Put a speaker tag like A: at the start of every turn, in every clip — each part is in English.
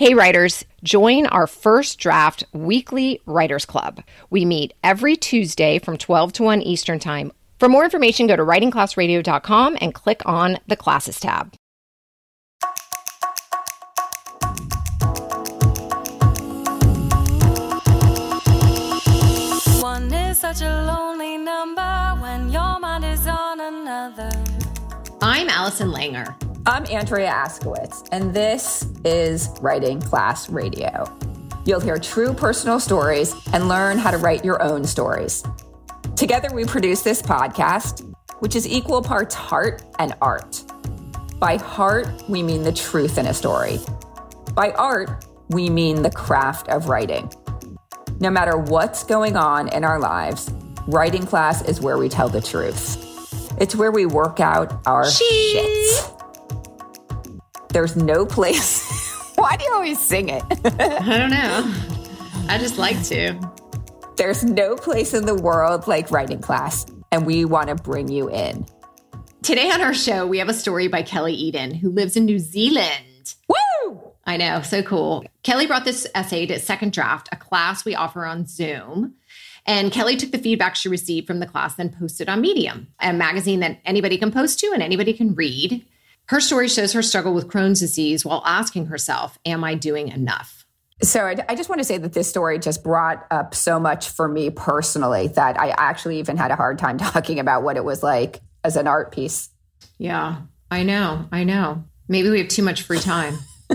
A: Hey, writers, join our first draft weekly writers club. We meet every Tuesday from 12 to 1 Eastern Time. For more information, go to writingclassradio.com and click on the classes tab.
B: One is such a lonely number when your mind is on another.
A: I'm Allison Langer.
C: I'm Andrea Askowitz, and this is Writing Class Radio. You'll hear true personal stories and learn how to write your own stories. Together, we produce this podcast, which is equal parts heart and art. By heart, we mean the truth in a story. By art, we mean the craft of writing. No matter what's going on in our lives, writing class is where we tell the truth. It's where we work out our shit. There's no place. Why do you always sing it?
A: I don't know. I just like to.
C: There's no place in the world like writing class, and we want to bring you in.
A: Today on our show, we have a story by Kelly Eden, who lives in New Zealand.
C: Woo!
A: I know, so cool. Kelly brought this essay to Second Draft, a class we offer on Zoom. And Kelly took the feedback she received from the class, and posted on Medium, a magazine that anybody can post to and anybody can read. Her story shows her struggle with Crohn's disease while asking herself, Am I doing enough?
C: So I, I, just want to say that this story just brought up so much for me personally that I actually even had a hard time talking about what it was like as an art piece.
A: Yeah, I know. I know. Maybe we have too much free time.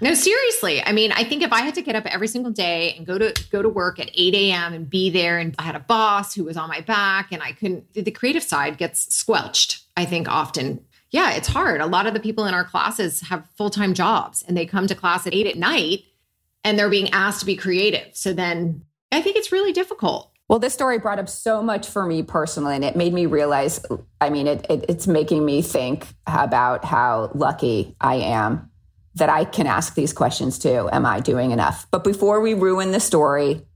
A: no, seriously. I mean, I think if I had to get up every single day and go to go to work at 8 a.m. and be there, and I had a boss who was on my back, and I couldn't, the creative side gets squelched. I think often. Yeah, it's hard. A lot of the people in our classes have full time jobs, and they come to class at eight at night, and they're being asked to be creative. So then, I think it's really difficult.
C: Well, this story brought up so much for me personally, and it made me realize I mean, it, it, it's making me think about how lucky I am that I can ask these questions too. Am I doing enough? But before we ruin the story,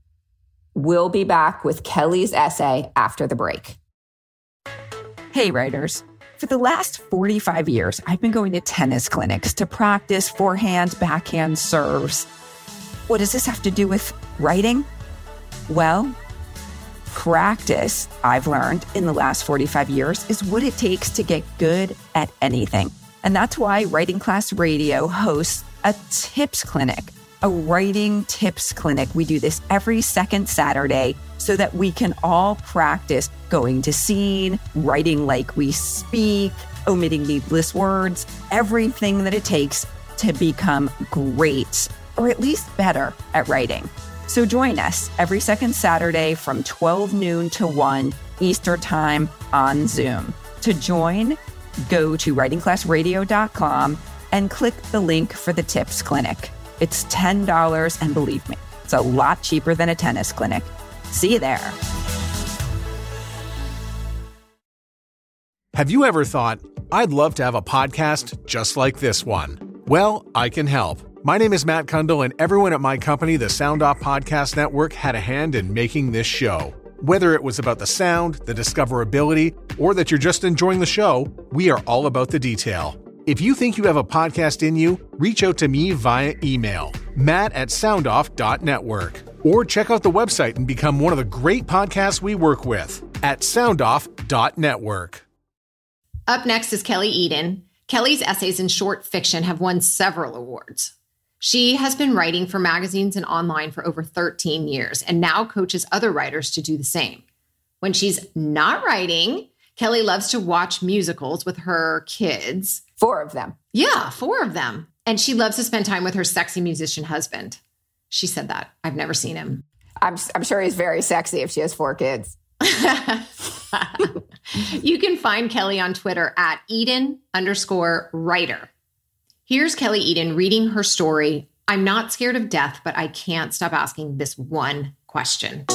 C: we'll be back with Kelly's essay after the break.
D: Hey, writers. For the last 45 years, I've been going to tennis clinics to practice forehand, backhand serves. What does this have to do with writing? Well, practice, I've learned in the last 45 years, is what it takes to get good at anything. And that's why Writing Class Radio hosts a tips clinic, a writing tips clinic. We do this every second Saturday so that we can all practice going to scene, writing like we speak, omitting needless words, everything that it takes to become great or at least better at writing. So join us every second Saturday from 12 noon to 1 Eastern Time on Zoom. To join, go to writingclassradio.com and click the link for the tips clinic. It's $10, and believe me, it's a lot cheaper than a tennis clinic. See you there.
E: Have you ever thought, I'd love to have a podcast just like this one? Well, I can help. My name is Matt Cundill, and everyone at my company, the Sound Off Podcast Network, had a hand in making this show. Whether it was about the sound, the discoverability, or that you're just enjoying the show, we are all about the detail. If you think you have a podcast in you, reach out to me via email, matt at soundoff.network, or check out the website and become one of the great podcasts we work with at soundoff.network.
A: Up next is Kelly Eden. Kelly's essays in short fiction have won several awards. She has been writing for magazines and online for over 13 years and now coaches other writers to do the same. When she's not writing, Kelly loves to watch musicals with her kids.
C: Four of them.
A: Yeah, four of them. And she loves to spend time with her sexy musician husband. She said that. I've never seen him.
C: I'm, I'm sure he's very sexy if she has four kids.
A: you can find Kelly on Twitter at Eden underscore writer. Here's Kelly Eden reading her story. I'm not scared of death, but I can't stop asking this one question.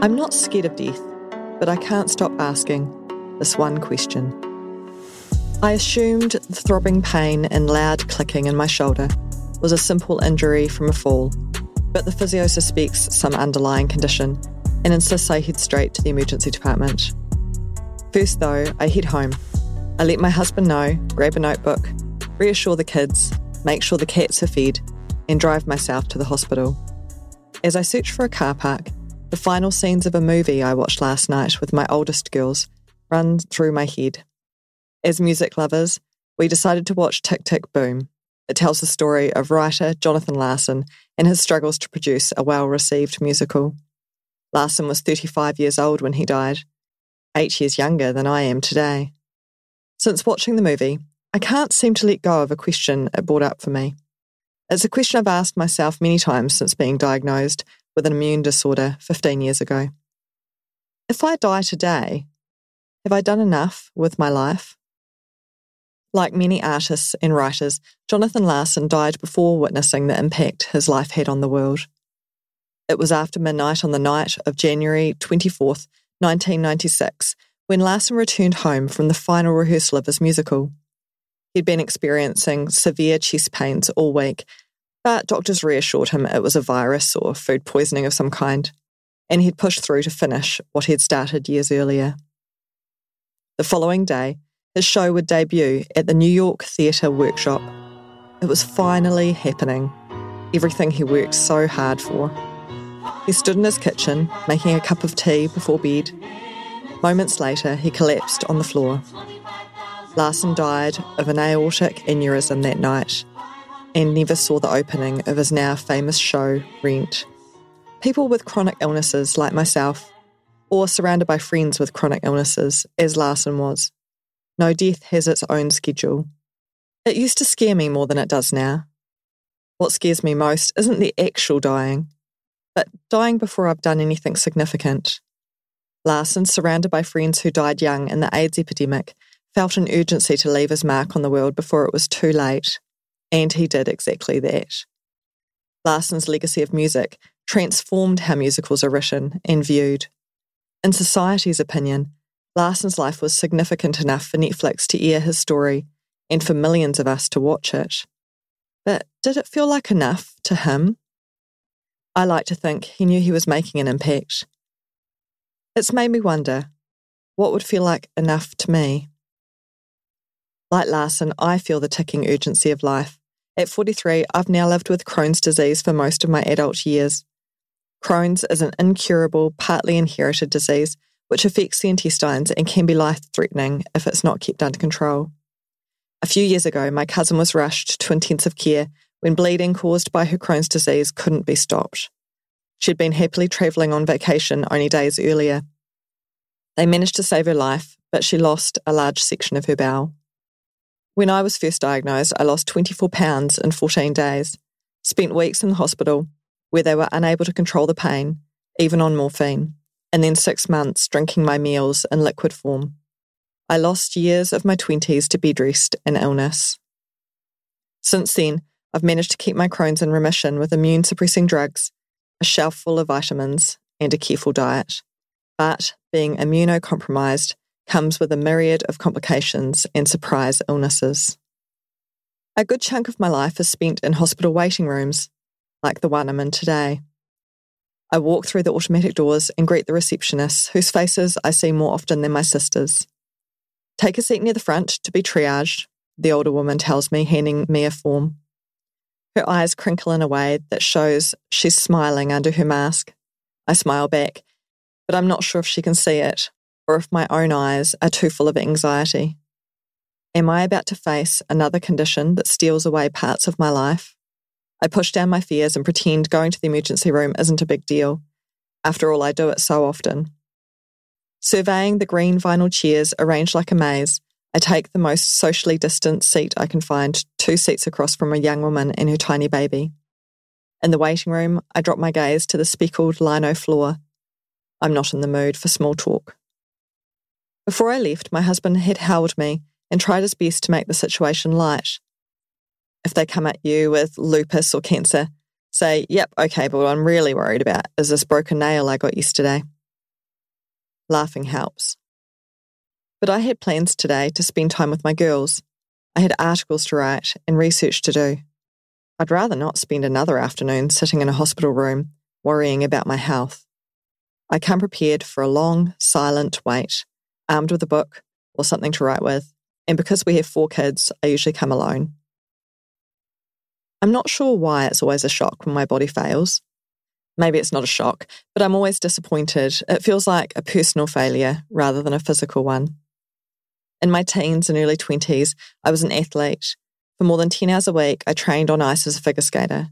F: I'm not scared of death, but I can't stop asking this one question. I assumed the throbbing pain and loud clicking in my shoulder was a simple injury from a fall, but the physio suspects some underlying condition and insists I head straight to the emergency department. First, though, I head home. I let my husband know, grab a notebook, reassure the kids, make sure the cats are fed, and drive myself to the hospital. As I search for a car park, the final scenes of a movie I watched last night with my oldest girls run through my head. As music lovers, we decided to watch Tick Tick Boom. It tells the story of writer Jonathan Larson and his struggles to produce a well received musical. Larson was 35 years old when he died, eight years younger than I am today. Since watching the movie, I can't seem to let go of a question it brought up for me. It's a question I've asked myself many times since being diagnosed with an immune disorder 15 years ago. If I die today, have I done enough with my life? Like many artists and writers, Jonathan Larson died before witnessing the impact his life had on the world. It was after midnight on the night of January 24th, 1996, when Larson returned home from the final rehearsal of his musical. He'd been experiencing severe chest pains all week, but doctors reassured him it was a virus or food poisoning of some kind, and he'd pushed through to finish what he'd started years earlier. The following day, his show would debut at the New York Theatre Workshop. It was finally happening. Everything he worked so hard for. He stood in his kitchen, making a cup of tea before bed. Moments later, he collapsed on the floor. Larson died of an aortic aneurysm that night and never saw the opening of his now famous show, Rent. People with chronic illnesses like myself, or surrounded by friends with chronic illnesses, as Larson was, know death has its own schedule. It used to scare me more than it does now. What scares me most isn't the actual dying, but dying before I've done anything significant. Larson, surrounded by friends who died young in the AIDS epidemic, felt an urgency to leave his mark on the world before it was too late, and he did exactly that. Larson's legacy of music transformed how musicals are written and viewed. In society's opinion, Larson's life was significant enough for Netflix to air his story and for millions of us to watch it. But did it feel like enough to him? I like to think he knew he was making an impact. It's made me wonder what would feel like enough to me. Like Larson, I feel the ticking urgency of life. At 43, I've now lived with Crohn's disease for most of my adult years. Crohn's is an incurable, partly inherited disease which affects the intestines and can be life threatening if it's not kept under control. A few years ago, my cousin was rushed to intensive care when bleeding caused by her Crohn's disease couldn't be stopped. She'd been happily travelling on vacation only days earlier. They managed to save her life, but she lost a large section of her bowel. When I was first diagnosed, I lost 24 pounds in 14 days, spent weeks in the hospital where they were unable to control the pain, even on morphine, and then six months drinking my meals in liquid form. I lost years of my 20s to bed rest and illness. Since then, I've managed to keep my Crohn's in remission with immune suppressing drugs, a shelf full of vitamins, and a careful diet. But being immunocompromised comes with a myriad of complications and surprise illnesses. A good chunk of my life is spent in hospital waiting rooms, like the one I'm in today. I walk through the automatic doors and greet the receptionists, whose faces I see more often than my sisters. Take a seat near the front to be triaged, the older woman tells me, handing me a form. Her eyes crinkle in a way that shows she's smiling under her mask. I smile back, but I'm not sure if she can see it or if my own eyes are too full of anxiety. Am I about to face another condition that steals away parts of my life? I push down my fears and pretend going to the emergency room isn't a big deal. After all, I do it so often. Surveying the green vinyl chairs arranged like a maze, I take the most socially distant seat I can find, two seats across from a young woman and her tiny baby. In the waiting room, I drop my gaze to the speckled lino floor. I'm not in the mood for small talk. Before I left, my husband had held me and tried his best to make the situation light. If they come at you with lupus or cancer, say, yep, okay, but what I'm really worried about is this broken nail I got yesterday. Laughing helps. But I had plans today to spend time with my girls. I had articles to write and research to do. I'd rather not spend another afternoon sitting in a hospital room worrying about my health. I come prepared for a long, silent wait, armed with a book or something to write with. And because we have four kids, I usually come alone. I'm not sure why it's always a shock when my body fails. Maybe it's not a shock, but I'm always disappointed. It feels like a personal failure rather than a physical one. In my teens and early 20s, I was an athlete. For more than 10 hours a week, I trained on ice as a figure skater.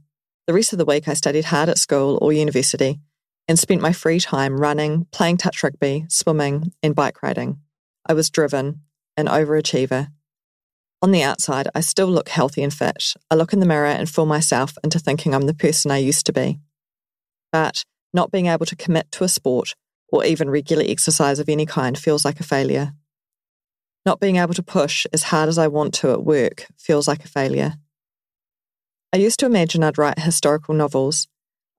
F: The rest of the week, I studied hard at school or university and spent my free time running, playing touch rugby, swimming, and bike riding. I was driven, an overachiever. On the outside, I still look healthy and fit. I look in the mirror and fool myself into thinking I'm the person I used to be. But not being able to commit to a sport or even regular exercise of any kind feels like a failure. Not being able to push as hard as I want to at work feels like a failure. I used to imagine I'd write historical novels.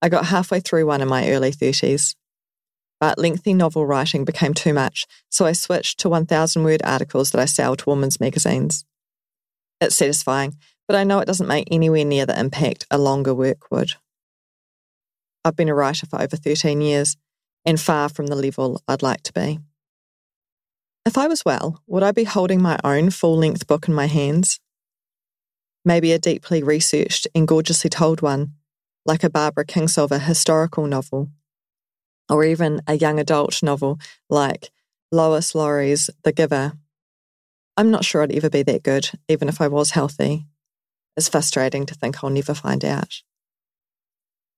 F: I got halfway through one in my early 30s. But lengthy novel writing became too much, so I switched to 1,000 word articles that I sell to women's magazines. It's satisfying, but I know it doesn't make anywhere near the impact a longer work would. I've been a writer for over 13 years and far from the level I'd like to be. If I was well, would I be holding my own full length book in my hands? Maybe a deeply researched and gorgeously told one, like a Barbara Kingsolver historical novel, or even a young adult novel like Lois Lowry's The Giver. I'm not sure I'd ever be that good, even if I was healthy. It's frustrating to think I'll never find out.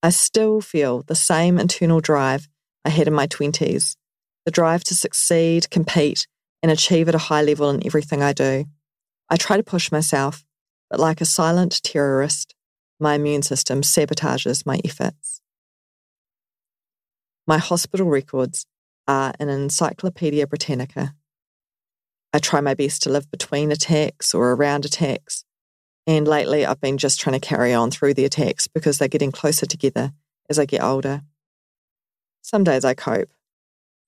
F: I still feel the same internal drive I had in my 20s the drive to succeed, compete, and achieve at a high level in everything I do. I try to push myself, but like a silent terrorist, my immune system sabotages my efforts. My hospital records are an Encyclopedia Britannica. I try my best to live between attacks or around attacks, and lately I've been just trying to carry on through the attacks because they're getting closer together as I get older. Some days I cope,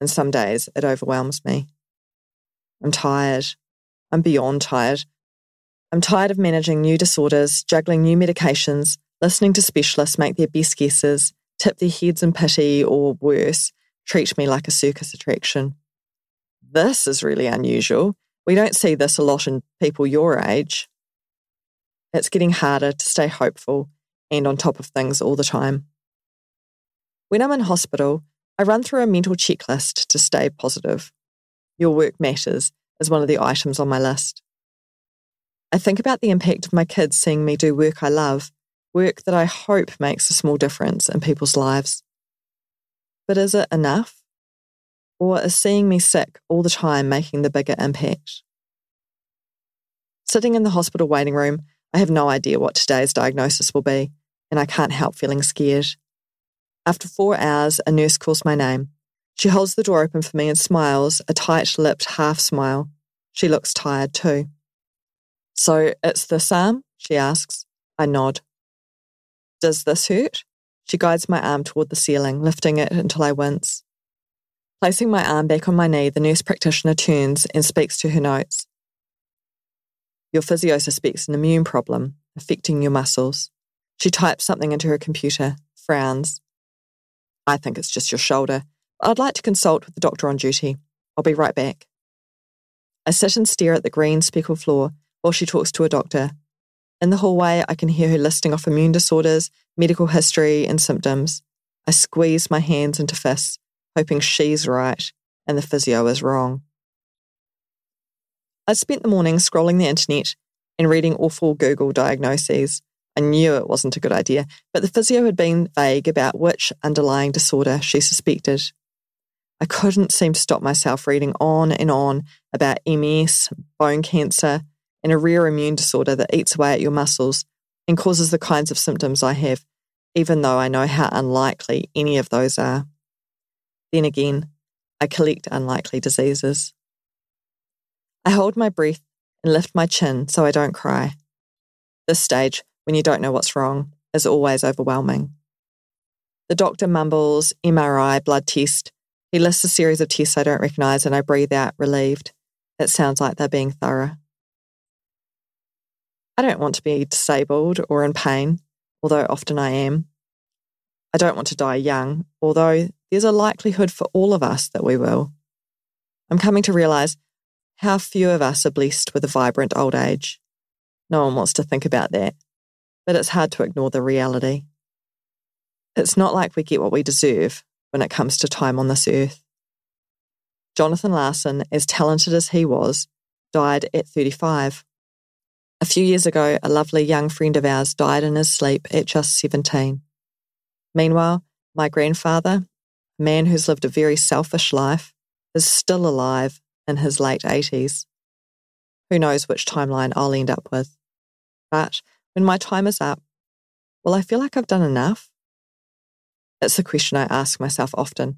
F: and some days it overwhelms me. I'm tired. I'm beyond tired. I'm tired of managing new disorders, juggling new medications, listening to specialists make their best guesses, tip their heads in pity, or worse, treat me like a circus attraction. This is really unusual. We don't see this a lot in people your age. It's getting harder to stay hopeful and on top of things all the time. When I'm in hospital, I run through a mental checklist to stay positive. Your work matters is one of the items on my list. I think about the impact of my kids seeing me do work I love, work that I hope makes a small difference in people's lives. But is it enough? Or is seeing me sick all the time making the bigger impact? Sitting in the hospital waiting room, I have no idea what today's diagnosis will be, and I can't help feeling scared. After four hours, a nurse calls my name. She holds the door open for me and smiles, a tight lipped half smile. She looks tired too. So it's the Sam? She asks. I nod. Does this hurt? She guides my arm toward the ceiling, lifting it until I wince. Placing my arm back on my knee, the nurse practitioner turns and speaks to her notes. Your physio suspects an immune problem affecting your muscles. She types something into her computer, frowns. I think it's just your shoulder. I'd like to consult with the doctor on duty. I'll be right back. I sit and stare at the green speckled floor while she talks to a doctor. In the hallway, I can hear her listing off immune disorders, medical history, and symptoms. I squeeze my hands into fists, hoping she's right and the physio is wrong. I spent the morning scrolling the internet and reading awful Google diagnoses. I knew it wasn't a good idea, but the physio had been vague about which underlying disorder she suspected. I couldn't seem to stop myself reading on and on about MS, bone cancer, and a rare immune disorder that eats away at your muscles and causes the kinds of symptoms I have, even though I know how unlikely any of those are. Then again, I collect unlikely diseases. I hold my breath and lift my chin so I don't cry. This stage, when you don't know what's wrong, is always overwhelming. The doctor mumbles MRI, blood test, he lists a series of tests I don't recognise, and I breathe out, relieved. It sounds like they're being thorough. I don't want to be disabled or in pain, although often I am. I don't want to die young, although there's a likelihood for all of us that we will. I'm coming to realize how few of us are blessed with a vibrant old age. No one wants to think about that, but it's hard to ignore the reality. It's not like we get what we deserve when it comes to time on this earth. Jonathan Larson, as talented as he was, died at 35. A few years ago, a lovely young friend of ours died in his sleep at just 17. Meanwhile, my grandfather, a man who's lived a very selfish life, is still alive in his late 80s. Who knows which timeline I'll end up with. But when my time is up, will I feel like I've done enough? It's a question I ask myself often,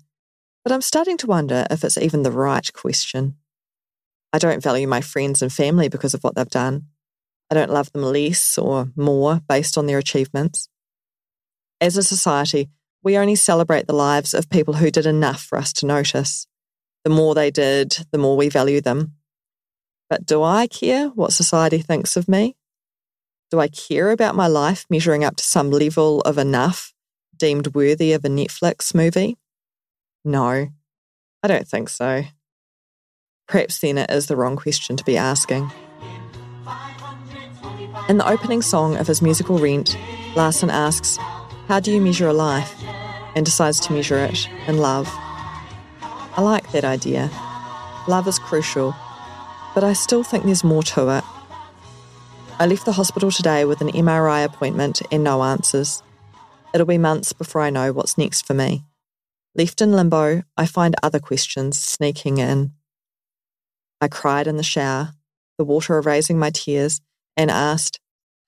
F: but I'm starting to wonder if it's even the right question. I don't value my friends and family because of what they've done. I don't love them less or more based on their achievements. As a society, we only celebrate the lives of people who did enough for us to notice. The more they did, the more we value them. But do I care what society thinks of me? Do I care about my life measuring up to some level of enough deemed worthy of a Netflix movie? No, I don't think so. Perhaps then it is the wrong question to be asking. In the opening song of his musical Rent, Larson asks, How do you measure a life? and decides to measure it in love. I like that idea. Love is crucial, but I still think there's more to it. I left the hospital today with an MRI appointment and no answers. It'll be months before I know what's next for me. Left in limbo, I find other questions sneaking in. I cried in the shower, the water erasing my tears, and asked,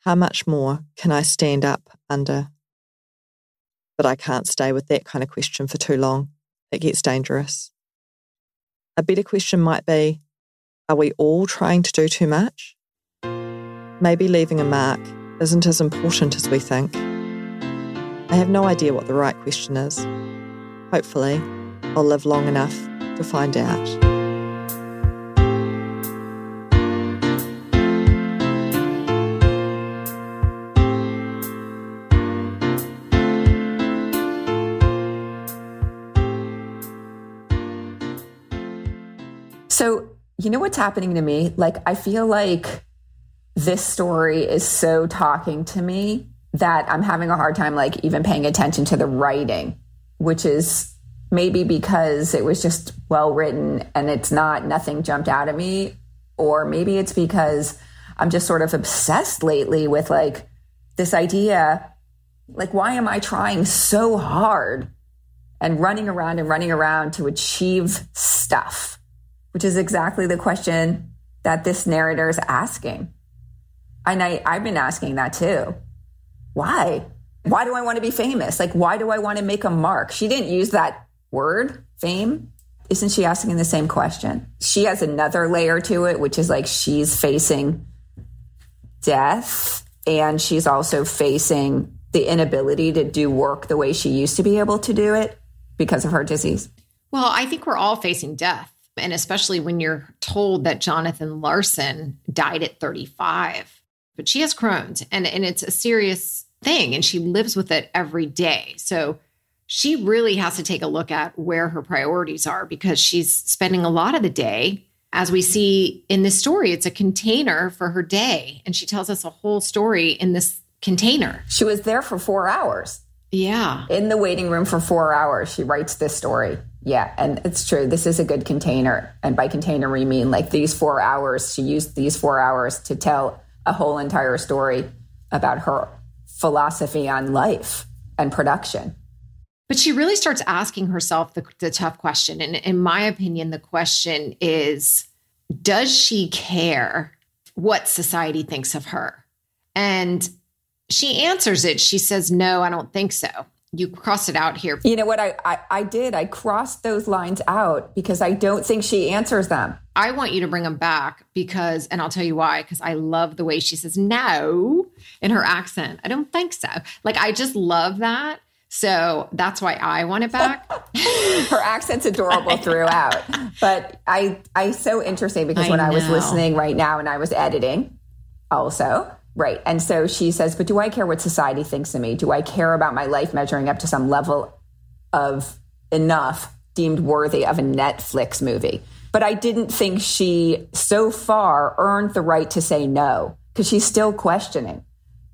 F: How much more can I stand up under? But I can't stay with that kind of question for too long. It gets dangerous. A better question might be Are we all trying to do too much? Maybe leaving a mark isn't as important as we think. I have no idea what the right question is. Hopefully, I'll live long enough to find out.
C: Know what's happening to me? Like, I feel like this story is so talking to me that I'm having a hard time, like, even paying attention to the writing, which is maybe because it was just well written and it's not, nothing jumped out at me. Or maybe it's because I'm just sort of obsessed lately with like this idea like, why am I trying so hard and running around and running around to achieve stuff? Which is exactly the question that this narrator is asking. And I, I've been asking that too. Why? Why do I want to be famous? Like, why do I want to make a mark? She didn't use that word, fame. Isn't she asking the same question? She has another layer to it, which is like she's facing death and she's also facing the inability to do work the way she used to be able to do it because of her disease.
A: Well, I think we're all facing death. And especially when you're told that Jonathan Larson died at 35, but she has Crohn's and, and it's a serious thing and she lives with it every day. So she really has to take a look at where her priorities are because she's spending a lot of the day. As we see in this story, it's a container for her day. And she tells us a whole story in this container.
C: She was there for four hours.
A: Yeah.
C: In the waiting room for four hours, she writes this story. Yeah, and it's true. This is a good container. And by container, we mean like these four hours. She used these four hours to tell a whole entire story about her philosophy on life and production.
A: But she really starts asking herself the, the tough question. And in my opinion, the question is Does she care what society thinks of her? And she answers it. She says, No, I don't think so you crossed it out here.
C: You know what? I, I, I did. I crossed those lines out because I don't think she answers them.
A: I want you to bring them back because, and I'll tell you why, because I love the way she says no in her accent. I don't think so. Like, I just love that. So that's why I want it back.
C: her accent's adorable throughout. But I I so interesting because I when know. I was listening right now and I was editing also, Right. And so she says, But do I care what society thinks of me? Do I care about my life measuring up to some level of enough deemed worthy of a Netflix movie. But I didn't think she so far earned the right to say no because she's still questioning.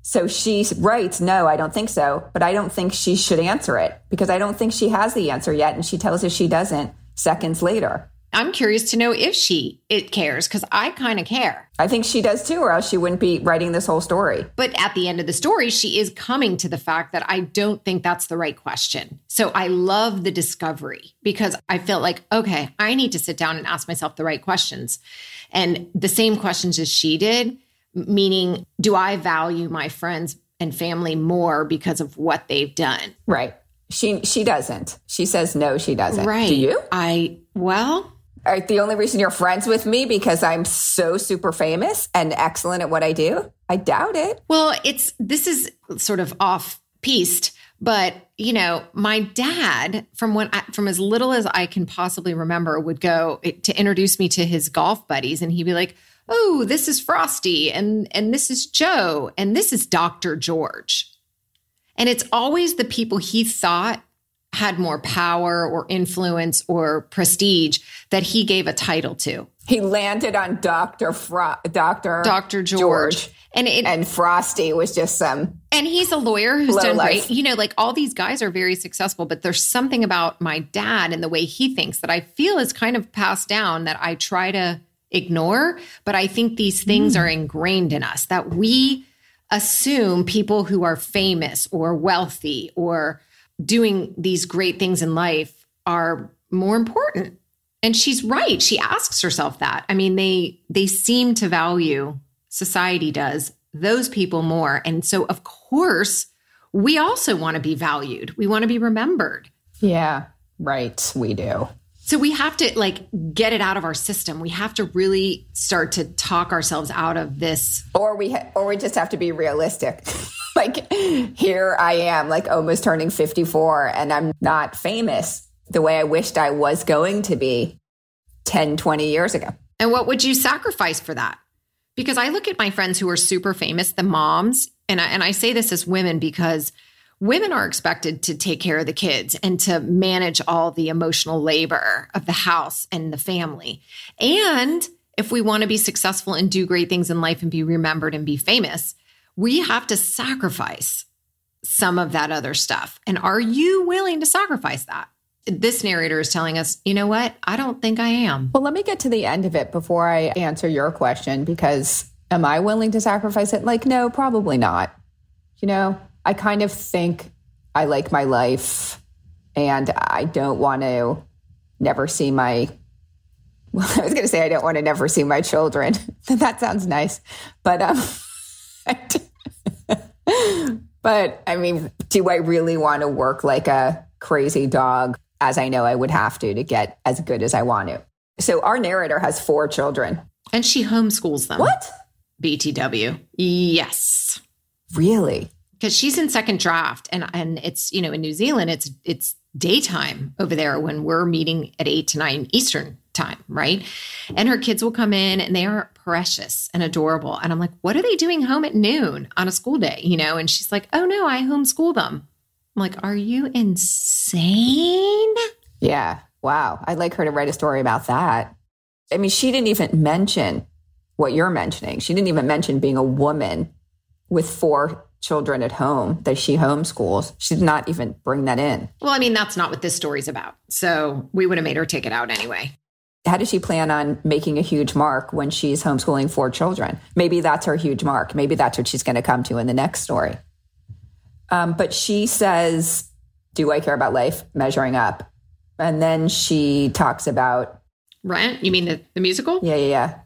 C: So she writes, No, I don't think so. But I don't think she should answer it because I don't think she has the answer yet. And she tells us she doesn't seconds later.
A: I'm curious to know if she it cares because I kind of care.
C: I think she does too, or else she wouldn't be writing this whole story.
A: But at the end of the story, she is coming to the fact that I don't think that's the right question. So I love the discovery because I felt like, okay, I need to sit down and ask myself the right questions. And the same questions as she did, meaning, do I value my friends and family more because of what they've done?
C: Right. She she doesn't. She says no, she doesn't.
A: Right.
C: Do you?
A: I, well,
C: The only reason you're friends with me because I'm so super famous and excellent at what I do? I doubt it.
A: Well, it's this is sort of off pieced, but you know, my dad from when I, from as little as I can possibly remember would go eh, to introduce me to his golf buddies, and he'd be like, "Oh, this is Frosty, and and this is Joe, and this is Doctor George," and it's always the people he thought had more power or influence or prestige that he gave a title to.
C: He landed on Dr. Fro- Dr.
A: Dr. George. And it,
C: And Frosty was just some
A: And he's a lawyer who's done
C: life.
A: great. You know, like all these guys are very successful, but there's something about my dad and the way he thinks that I feel is kind of passed down that I try to ignore. But I think these things
C: Hmm.
A: are ingrained in us that we assume people who are famous or wealthy or doing these great things in life are more important. And she's right. She asks herself that. I mean, they they seem to value society does those people more. And so of course, we also want to be valued. We want to be remembered.
C: Yeah, right. We do.
A: So we have to like get it out of our system. We have to really start to talk ourselves out of this.
C: Or we ha- or we just have to be realistic. like here I am like almost turning 54 and I'm not famous the way I wished I was going to be 10 20 years ago.
A: And what would you sacrifice for that? Because I look at my friends who are super famous, the moms, and I, and I say this as women because women are expected to take care of the kids and to manage all the emotional labor of the house and the family. And if we want to be successful and do great things in life and be remembered and be famous, we have to sacrifice some of that other stuff. And are you willing to sacrifice that? This narrator is telling us, you know what? I don't think I am.
C: Well, let me get to the end of it before I answer your question because am I willing to sacrifice it? Like, no, probably not. You know, I kind of think I like my life and I don't want to never see my. Well, I was going to say I don't want to never see my children. that sounds nice. But, um, but I mean, do I really want to work like a crazy dog as I know I would have to to get as good as I want to? So our narrator has four children.
A: And she homeschools them.
C: What?
A: BTW. Yes.
C: Really?
A: Because she's in second draft and and it's, you know, in New Zealand, it's it's daytime over there when we're meeting at eight to nine Eastern time, right? And her kids will come in and they are precious and adorable. And I'm like, what are they doing home at noon on a school day? You know, and she's like, oh no, I homeschool them. I'm like, are you insane?
C: Yeah. Wow. I'd like her to write a story about that. I mean, she didn't even mention what you're mentioning. She didn't even mention being a woman with four children at home that she homeschools. She did not even bring that in.
A: Well, I mean, that's not what this story's about. So we would have made her take it out anyway.
C: How does she plan on making a huge mark when she's homeschooling four children? Maybe that's her huge mark. Maybe that's what she's going to come to in the next story. Um, but she says, Do I care about life? Measuring up. And then she talks about,
A: Rent? You mean the, the musical?
C: yeah, yeah, yeah.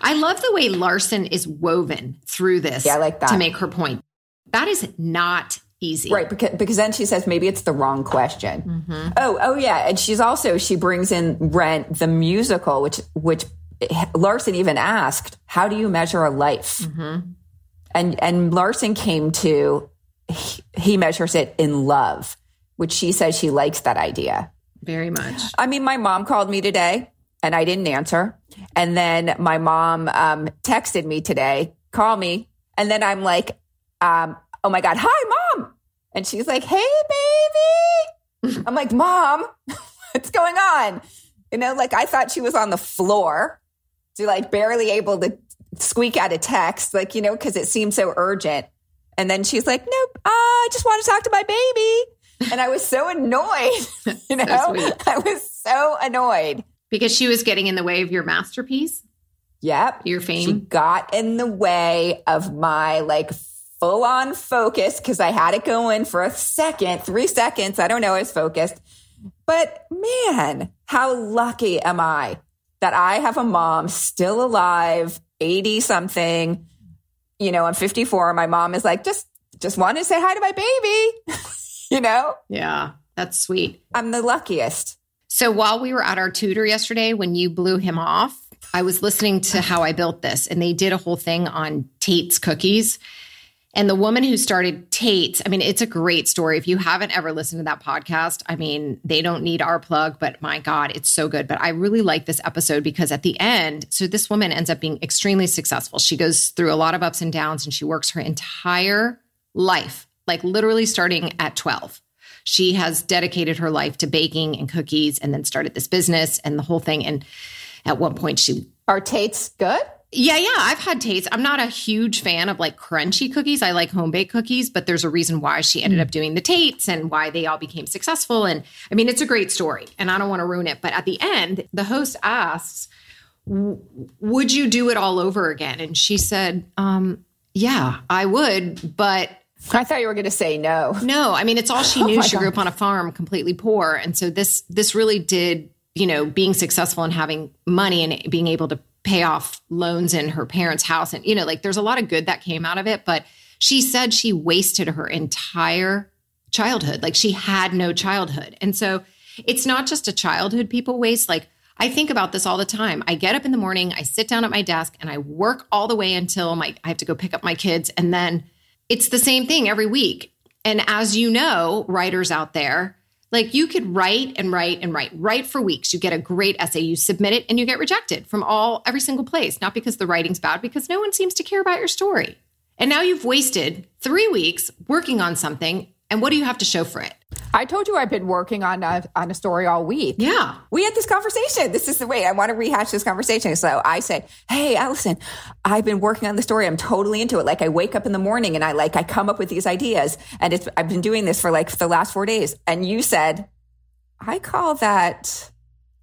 A: I love the way Larson is woven through this
C: Yeah, I like that.
A: to make her point. That is not easy.
C: Right, because, because then she says maybe it's the wrong question. Oh, oh yeah, and she's also she brings in Rent the musical, which which Larson even asked, "How do you measure a life?" And and Larson came to he, he measures it in love, which she says she likes that idea.
A: Very much.
C: I mean, my mom called me today and I didn't answer. And then my mom um, texted me today, call me. And then I'm like, um, oh my God, hi, mom. And she's like, hey, baby. I'm like, Mom, what's going on? You know, like I thought she was on the floor, to like barely able to squeak out a text, like, you know, because it seemed so urgent. And then she's like, Nope, uh, I just want to talk to my baby. And I was so annoyed. You know,
A: sweet.
C: I was so annoyed.
A: Because she was getting in the way of your masterpiece,
C: Yep.
A: your fame.
C: She got in the way of my like full on focus because I had it going for a second, three seconds. I don't know, I was focused. But man, how lucky am I that I have a mom still alive, 80 something. You know, I'm 54. My mom is like, just, just want to say hi to my baby. you know,
A: Yeah, that's sweet.
C: I'm the luckiest.
A: So while we were at our tutor yesterday, when you blew him off, I was listening to how I built this, and they did a whole thing on Tate's cookies. And the woman who started Tate's, I mean, it's a great story. If you haven't ever listened to that podcast, I mean, they don't need our plug, but my God, it's so good. But I really like this episode because at the end, so this woman ends up being extremely successful. She goes through a lot of ups and downs and she works her entire life, like literally starting at 12 she has dedicated her life to baking and cookies and then started this business and the whole thing. And at one point, she,
C: Are Tate's good?
A: Yeah, yeah, I've had tastes. I'm not a huge fan of like crunchy cookies. I like home baked cookies, but there's a reason why she ended up doing the Tates and why they all became successful. And I mean, it's a great story and I don't want to ruin it. But at the end, the host asks, Would you do it all over again? And she said, um, Yeah, I would, but
C: I thought you were going to say no.
A: no, I mean it's all she knew.
C: my
A: she grew up on a farm, completely poor, and so this this really did, you know, being successful and having money and being able to pay off loans in her parents' house, and you know, like there's a lot of good that came out of it. But she said she wasted her entire childhood, like she had no childhood, and so it's not just a childhood people waste. Like I think about this all the time. I get up in the morning, I sit down at my desk, and I work all the way until my I have to go pick up my kids, and then it's the same thing every week. And as you know, writers out there, like you could write and write and write, write for weeks. You get a great essay, you submit it, and you get rejected from all every single place. Not because the writing's bad, because no one seems to care about your story. And now you've wasted three weeks working on something. And what do you have to show for it?
C: I told you I've been working on a, on a story all week.
A: Yeah.
C: We had this conversation. This is the way I want to rehash this conversation. So I said, Hey, Allison, I've been working on the story. I'm totally into it. Like I wake up in the morning and I like, I come up with these ideas and it's, I've been doing this for like the last four days. And you said, I call that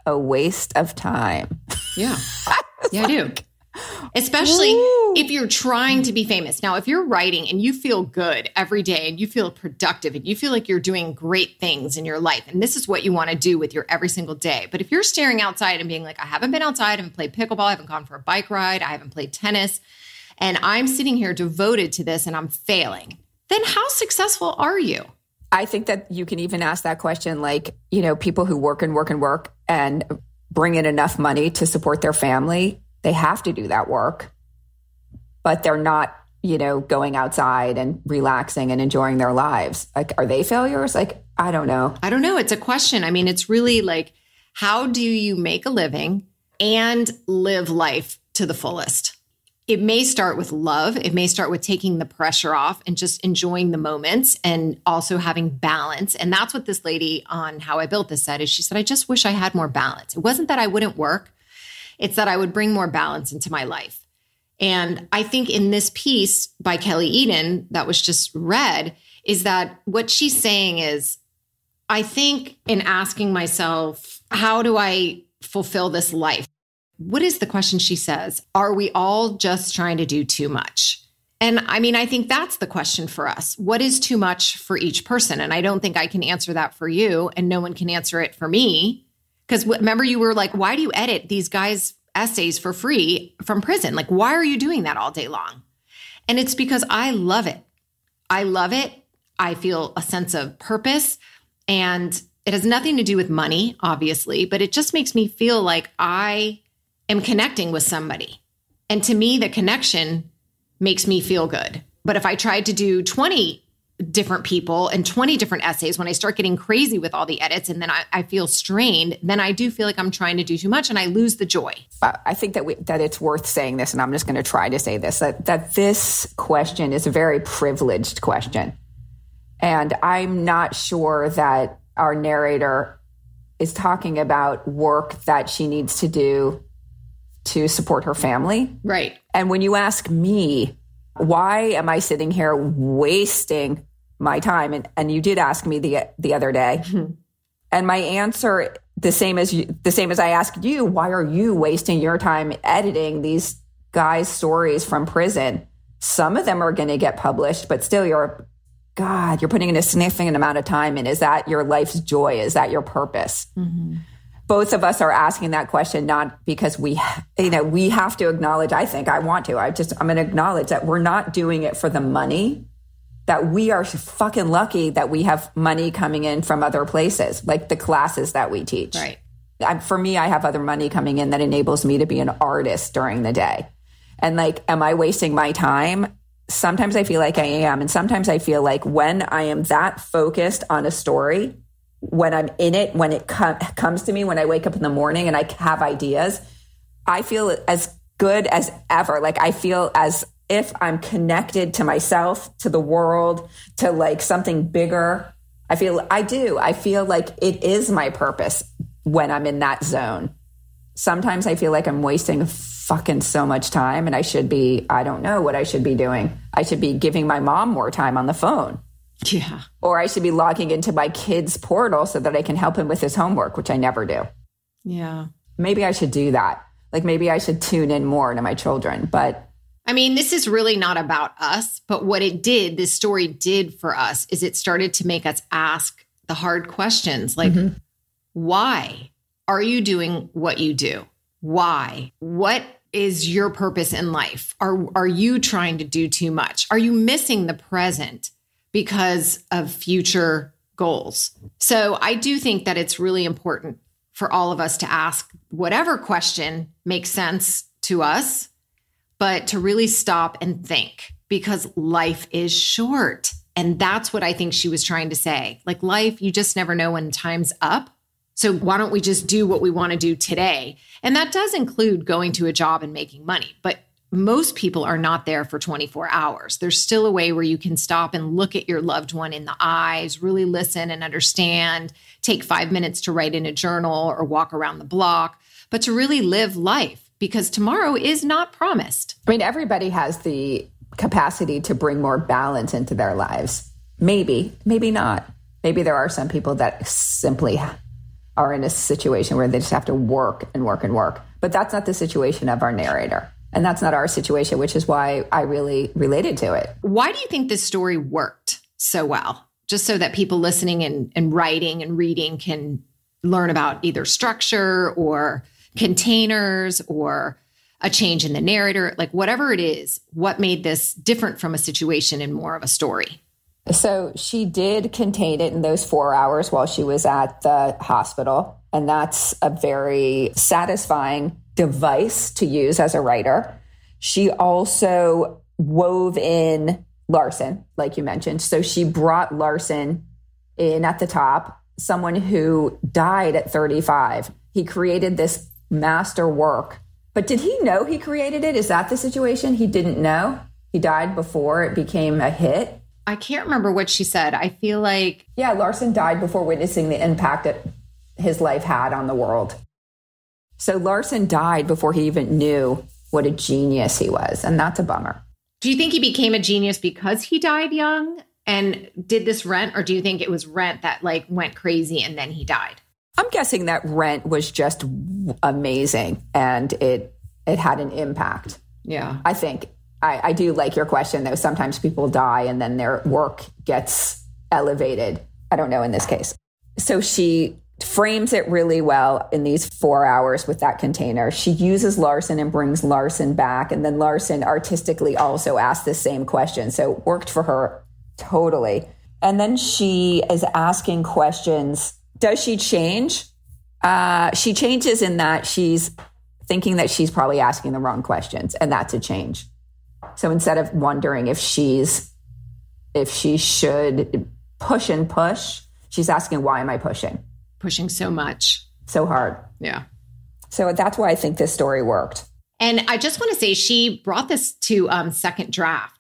C: a waste of time.
A: Yeah. Yeah, I do. Especially
C: Woo.
A: if you're trying to be famous. Now, if you're writing and you feel good every day and you feel productive and you feel like you're doing great things in your life, and this is what you want to do with your every single day. But if you're staring outside and being like, I haven't been outside, I haven't played pickleball, I haven't gone for a bike ride, I haven't played tennis, and I'm sitting here devoted to this and I'm failing, then how successful are you?
C: I think that you can even ask that question like, you know, people who work and work and work and bring in enough money to support their family, they have to do that work, but they're not, you know, going outside and relaxing and enjoying their lives. Like, are they failures? Like, I don't know.
A: I don't know. It's a question. I mean, it's really like, how do you make a living and live life to the fullest? It may start with love. It may start with taking the pressure off and just enjoying the moments and also having balance. And that's what this lady on How I Built This said is she said, I just wish I had more balance. It wasn't that I wouldn't work. It's that I would bring more balance into my life. And I think in this piece by Kelly Eden that was just read is that what she's saying is I think in asking myself, how do I fulfill this life? What is the question she says? Are we all just trying to do too much? And I mean, I think that's the question for us. What is too much for each person? And I don't think I can answer that for you, and no one can answer it for me. Because remember, you were like, why do you edit these guys' essays for free from prison? Like, why are you doing that all day long? And it's because I love it. I love it. I feel a sense of purpose. And it has nothing to do with money, obviously, but it just makes me feel like I am connecting with somebody. And to me, the connection makes me feel good. But if I tried to do 20 different people and 20 different essays, when I start getting crazy with all the edits and then I, I feel strained, then I do feel like I'm trying to do too much and I lose the joy.
C: I think that we, that it's worth saying this, and I'm just going to try to say this that that this question is a very privileged question, and I'm not sure that our narrator is talking about work that she needs to do to support her family.
A: Right.
C: And when you ask me, why am I sitting here wasting my time? And, and you did ask me the the other day, and my answer the same as you, the same as I asked you. Why are you wasting your time editing these guys' stories from prison? Some of them are going to get published, but still, you're God, you're putting in a significant amount of time in. Is that your life's joy? Is that your purpose? Mm-hmm. both of us are asking that question not because we you know we have to acknowledge i think i want to i just i'm going to acknowledge that we're not doing it for the money that we are fucking lucky that we have money coming in from other places like the classes that we teach
A: Right.
C: I, for me i have other money coming in that enables me to be an artist during the day and like am i wasting my time sometimes i feel like i am and sometimes i feel like when i am that focused on a story when I'm in it, when it com- comes to me, when I wake up in the morning and I have ideas, I feel as good as ever. Like I feel as if I'm connected to myself, to the world, to like something bigger. I feel, I do. I feel like it is my purpose when I'm in that zone. Sometimes I feel like I'm wasting fucking so much time and I should be, I don't know what I should be doing. I should be giving my mom more time on the phone
A: Yeah.
C: or I should be logging into my kid's portal so that I can help him with his homework, which I never do.
A: Yeah.
C: Maybe I should do that. Like maybe I should tune in more to my children. But
A: I mean, this is really not about us, but what it did, this story did for us, is it started to make us ask the hard questions like, mm-hmm. why are you doing what you do? Why? What is your purpose in life? Are, are you trying to do too much? Are you missing the present because of future goals? So I do think that it's really important for all of us to ask whatever question makes sense to us but to really stop and think because life is short. And that's what I think she was trying to say. Like life, you just never know when time's up. So why don't we just do what we want to do today? And that does include going to a job and making money. But most people are not there for 24 hours. There's still a way where you can stop and look at your loved one in the eyes, really listen and understand, take five minutes to write in a journal or walk around the block, but to really live life because tomorrow is not promised.
C: I mean, everybody has the capacity to bring more balance into their lives. Maybe, maybe not. Maybe there are some people that simply are in a situation where they just have to work and work and work. But that's not the situation of our narrator. And that's not our situation, which is why I really related to it.
A: Why do you think this story worked so well? Just so that people listening and, and writing and reading can learn about either structure or containers or a change in the narrator, like whatever it is, what made this different from a situation and more of a story?
C: So she did contain it in those four hours while she was at the hospital. And that's a very satisfying device to use as a writer. She also wove in Larson, like you mentioned. So she brought Larson in at the top, someone who died at 35. He created this master work. But did he know he created it? Is that the situation? He didn't know. He died before it became a hit.
A: I can't remember what she said. I feel like
C: Yeah, Larson died before witnessing the impact that his life had on the world. So Larson died before he even knew what a genius he was. And that's a bummer.
A: Do you think he became a genius because he died young and did this rent, or do you think it was rent that like went crazy and then he died?
C: I'm guessing that Rent was just amazing and it it had an impact.
A: Yeah.
C: I think I, I do like your question though. Sometimes people die and then their work gets elevated. I don't know in this case. So she frames it really well in these four hours with that container. She uses Larson and brings Larson back. And then Larson artistically also asked the same question. So it worked for her totally. And then she is asking questions. Does she change? Uh, she changes in that she's thinking that she's probably asking the wrong questions, and that's a change. So instead of wondering if she's if she should push and push, she's asking why am I pushing
A: Pushing so much.
C: so hard?
A: Yeah.
C: So that's why I think this story worked.
A: And I just want to say she brought this to um, second draft.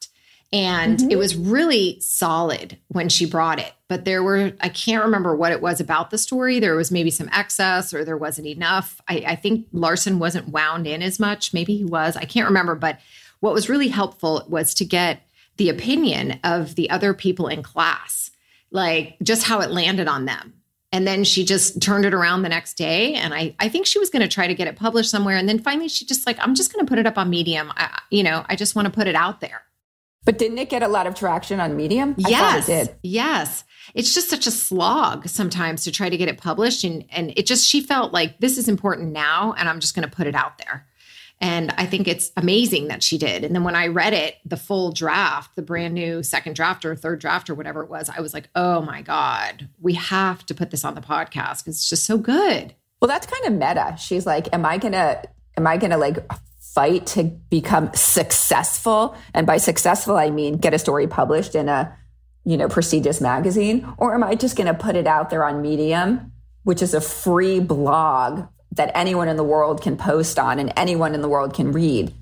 A: And it mm-hmm. was really solid when she brought it. But there were, I can't remember what it was about the story. There was maybe some excess or there wasn't enough. I, I think Larson wasn't wound in as much. Maybe he was. I can't remember. But what was really helpful was to get the opinion of the other people in class, like just how it landed on them. And then she just turned it around the next day. And I, I think she was going to try to get it published somewhere. And then finally, she just like, I'm just going to put it up on Medium. I, you know, I just want to put it out there.
C: But didn't it get a lot of traction on Medium?
A: Yes,
C: it did.
A: yes. It's just such a slog sometimes to try to get it published, and and it just she felt like this is important now, and I'm just going to put it out there. And I think it's amazing that she did. And then when I read it, the full draft, the brand new second draft or third draft or whatever it was, I was like, oh my God, we have to put this on the podcast because it's just so good.
C: Well, that's kind of meta. She's like, am I gonna am I gonna like fight to become successful? And by successful, I mean get a story published in a you know prestigious magazine, or am I just gonna put it out there on Medium, which is a free blog that anyone in the world can post on and anyone in the world can read?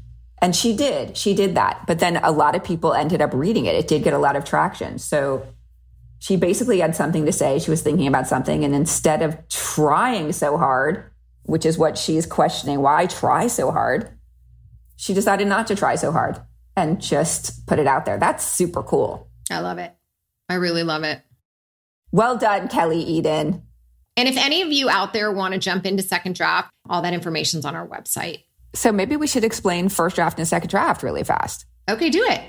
C: And she did. She did that. But then a lot of people ended up reading it. It did get a lot of traction. So she basically had something to say. She was thinking about something. And instead of trying so hard, which is what she's questioning, why try so hard? She decided not to try so hard and just put it out there. That's super cool.
A: I love it. I really love it.
C: Well done, Kelly Eden.
A: And if any of you out there want to jump into second draft, all that information's on our website.
C: So maybe we should explain first draft and second draft really fast.
A: Okay, do it.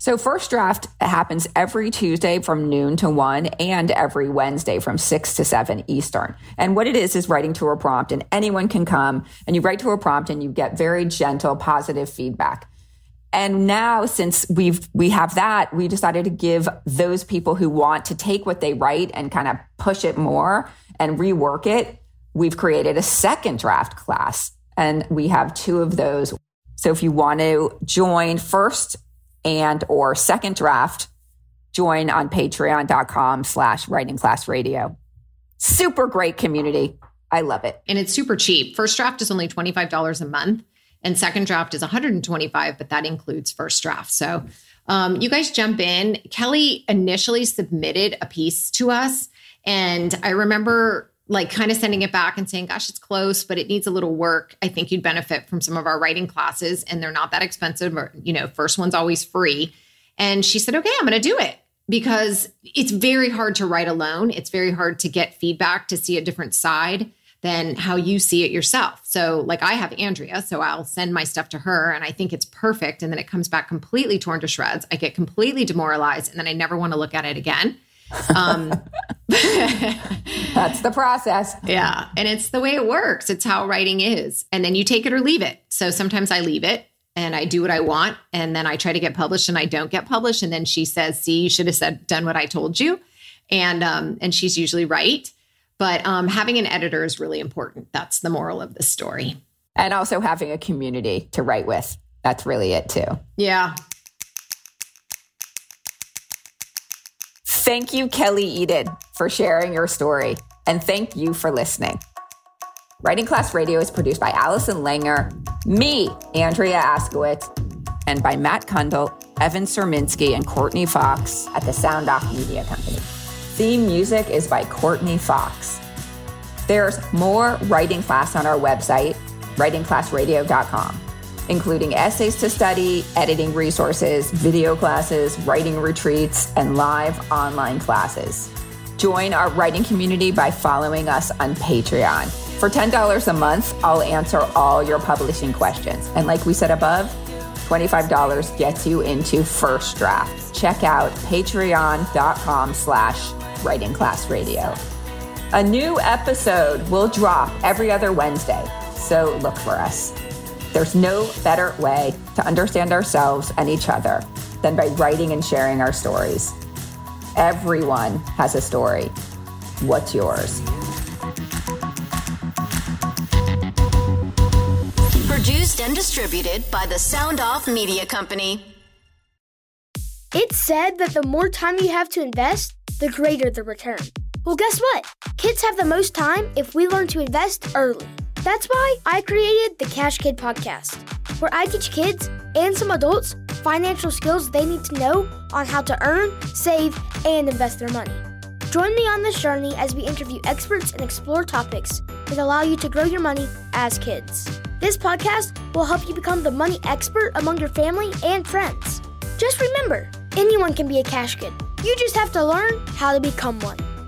C: So, first draft happens every Tuesday from noon to one and every Wednesday from six to seven Eastern. And what it is is writing to a prompt, and anyone can come and you write to a prompt and you get very gentle, positive feedback. And now, since we've we have that, we decided to give those people who want to take what they write and kind of push it more and rework it. We've created a second draft class, and we have two of those. So, if you want to join first and or second draft, join on patreon.com slash writing class radio. Super great community. I love it.
A: And it's super cheap. First draft is only $25 a month and second draft is 125, but that includes first draft. So um, you guys jump in. Kelly initially submitted a piece to us. And I remember like kind of sending it back and saying, gosh, it's close, but it needs a little work. I think you'd benefit from some of our writing classes and they're not that expensive or, you know, first one's always free. And she said, okay, I'm going to do it because it's very hard to write alone. It's very hard to get feedback to see a different side than how you see it yourself. So, like, I have Andrea, so I'll send my stuff to her and I think it's perfect. And then it comes back completely torn to shreds. I get completely demoralized and then I never want to look at it again. Um,
C: That's the process.
A: Yeah. And it's the way it works. It's how writing is. And then you take it or leave it. So sometimes I leave it and I do what I want. And then I try to get published and I don't get published. And then she says, see, you should have said done what I told you. And um, and she's usually right. But um, having an editor is really important. That's the moral of the story.
C: And also having a community to write with. That's really it too.
A: Yeah.
C: Thank you, Kelly Eden, for sharing your story. And thank you for listening. Writing Class Radio is produced by Allison Langer, me, Andrea Askowitz, and by Matt Cundill, Evan Surminski, and Courtney Fox at the Sound Off Media Company. Theme music is by Courtney Fox. There's more writing class on our website, writingclassradio.com, including essays to study, editing resources, video classes, writing retreats, and live online classes. Join our writing community by following us on Patreon. For $10 a month, I'll answer all your publishing questions. And like we said above, $25 gets you into first draft. Check out patreon.com slash writing class radio. A new episode will drop every other Wednesday, so look for us. There's no better way to understand ourselves and each other than by writing and sharing our stories. Everyone has a story. What's yours?
G: Produced and distributed by the Sound Off Media Company.
H: It's said that the more time you have to invest, the greater the return. Well, guess what? Kids have the most time if we learn to invest early. That's why I created the Cash Kid podcast. where I teach kids and some adults financial skills they need to know on how to earn, save, and invest their money. Join me on this journey as we interview experts and explore topics that allow you to grow your money as kids. This podcast will help you become the money expert among your family and friends. Just remember, anyone can be a cash kid. You just have to learn how to become one.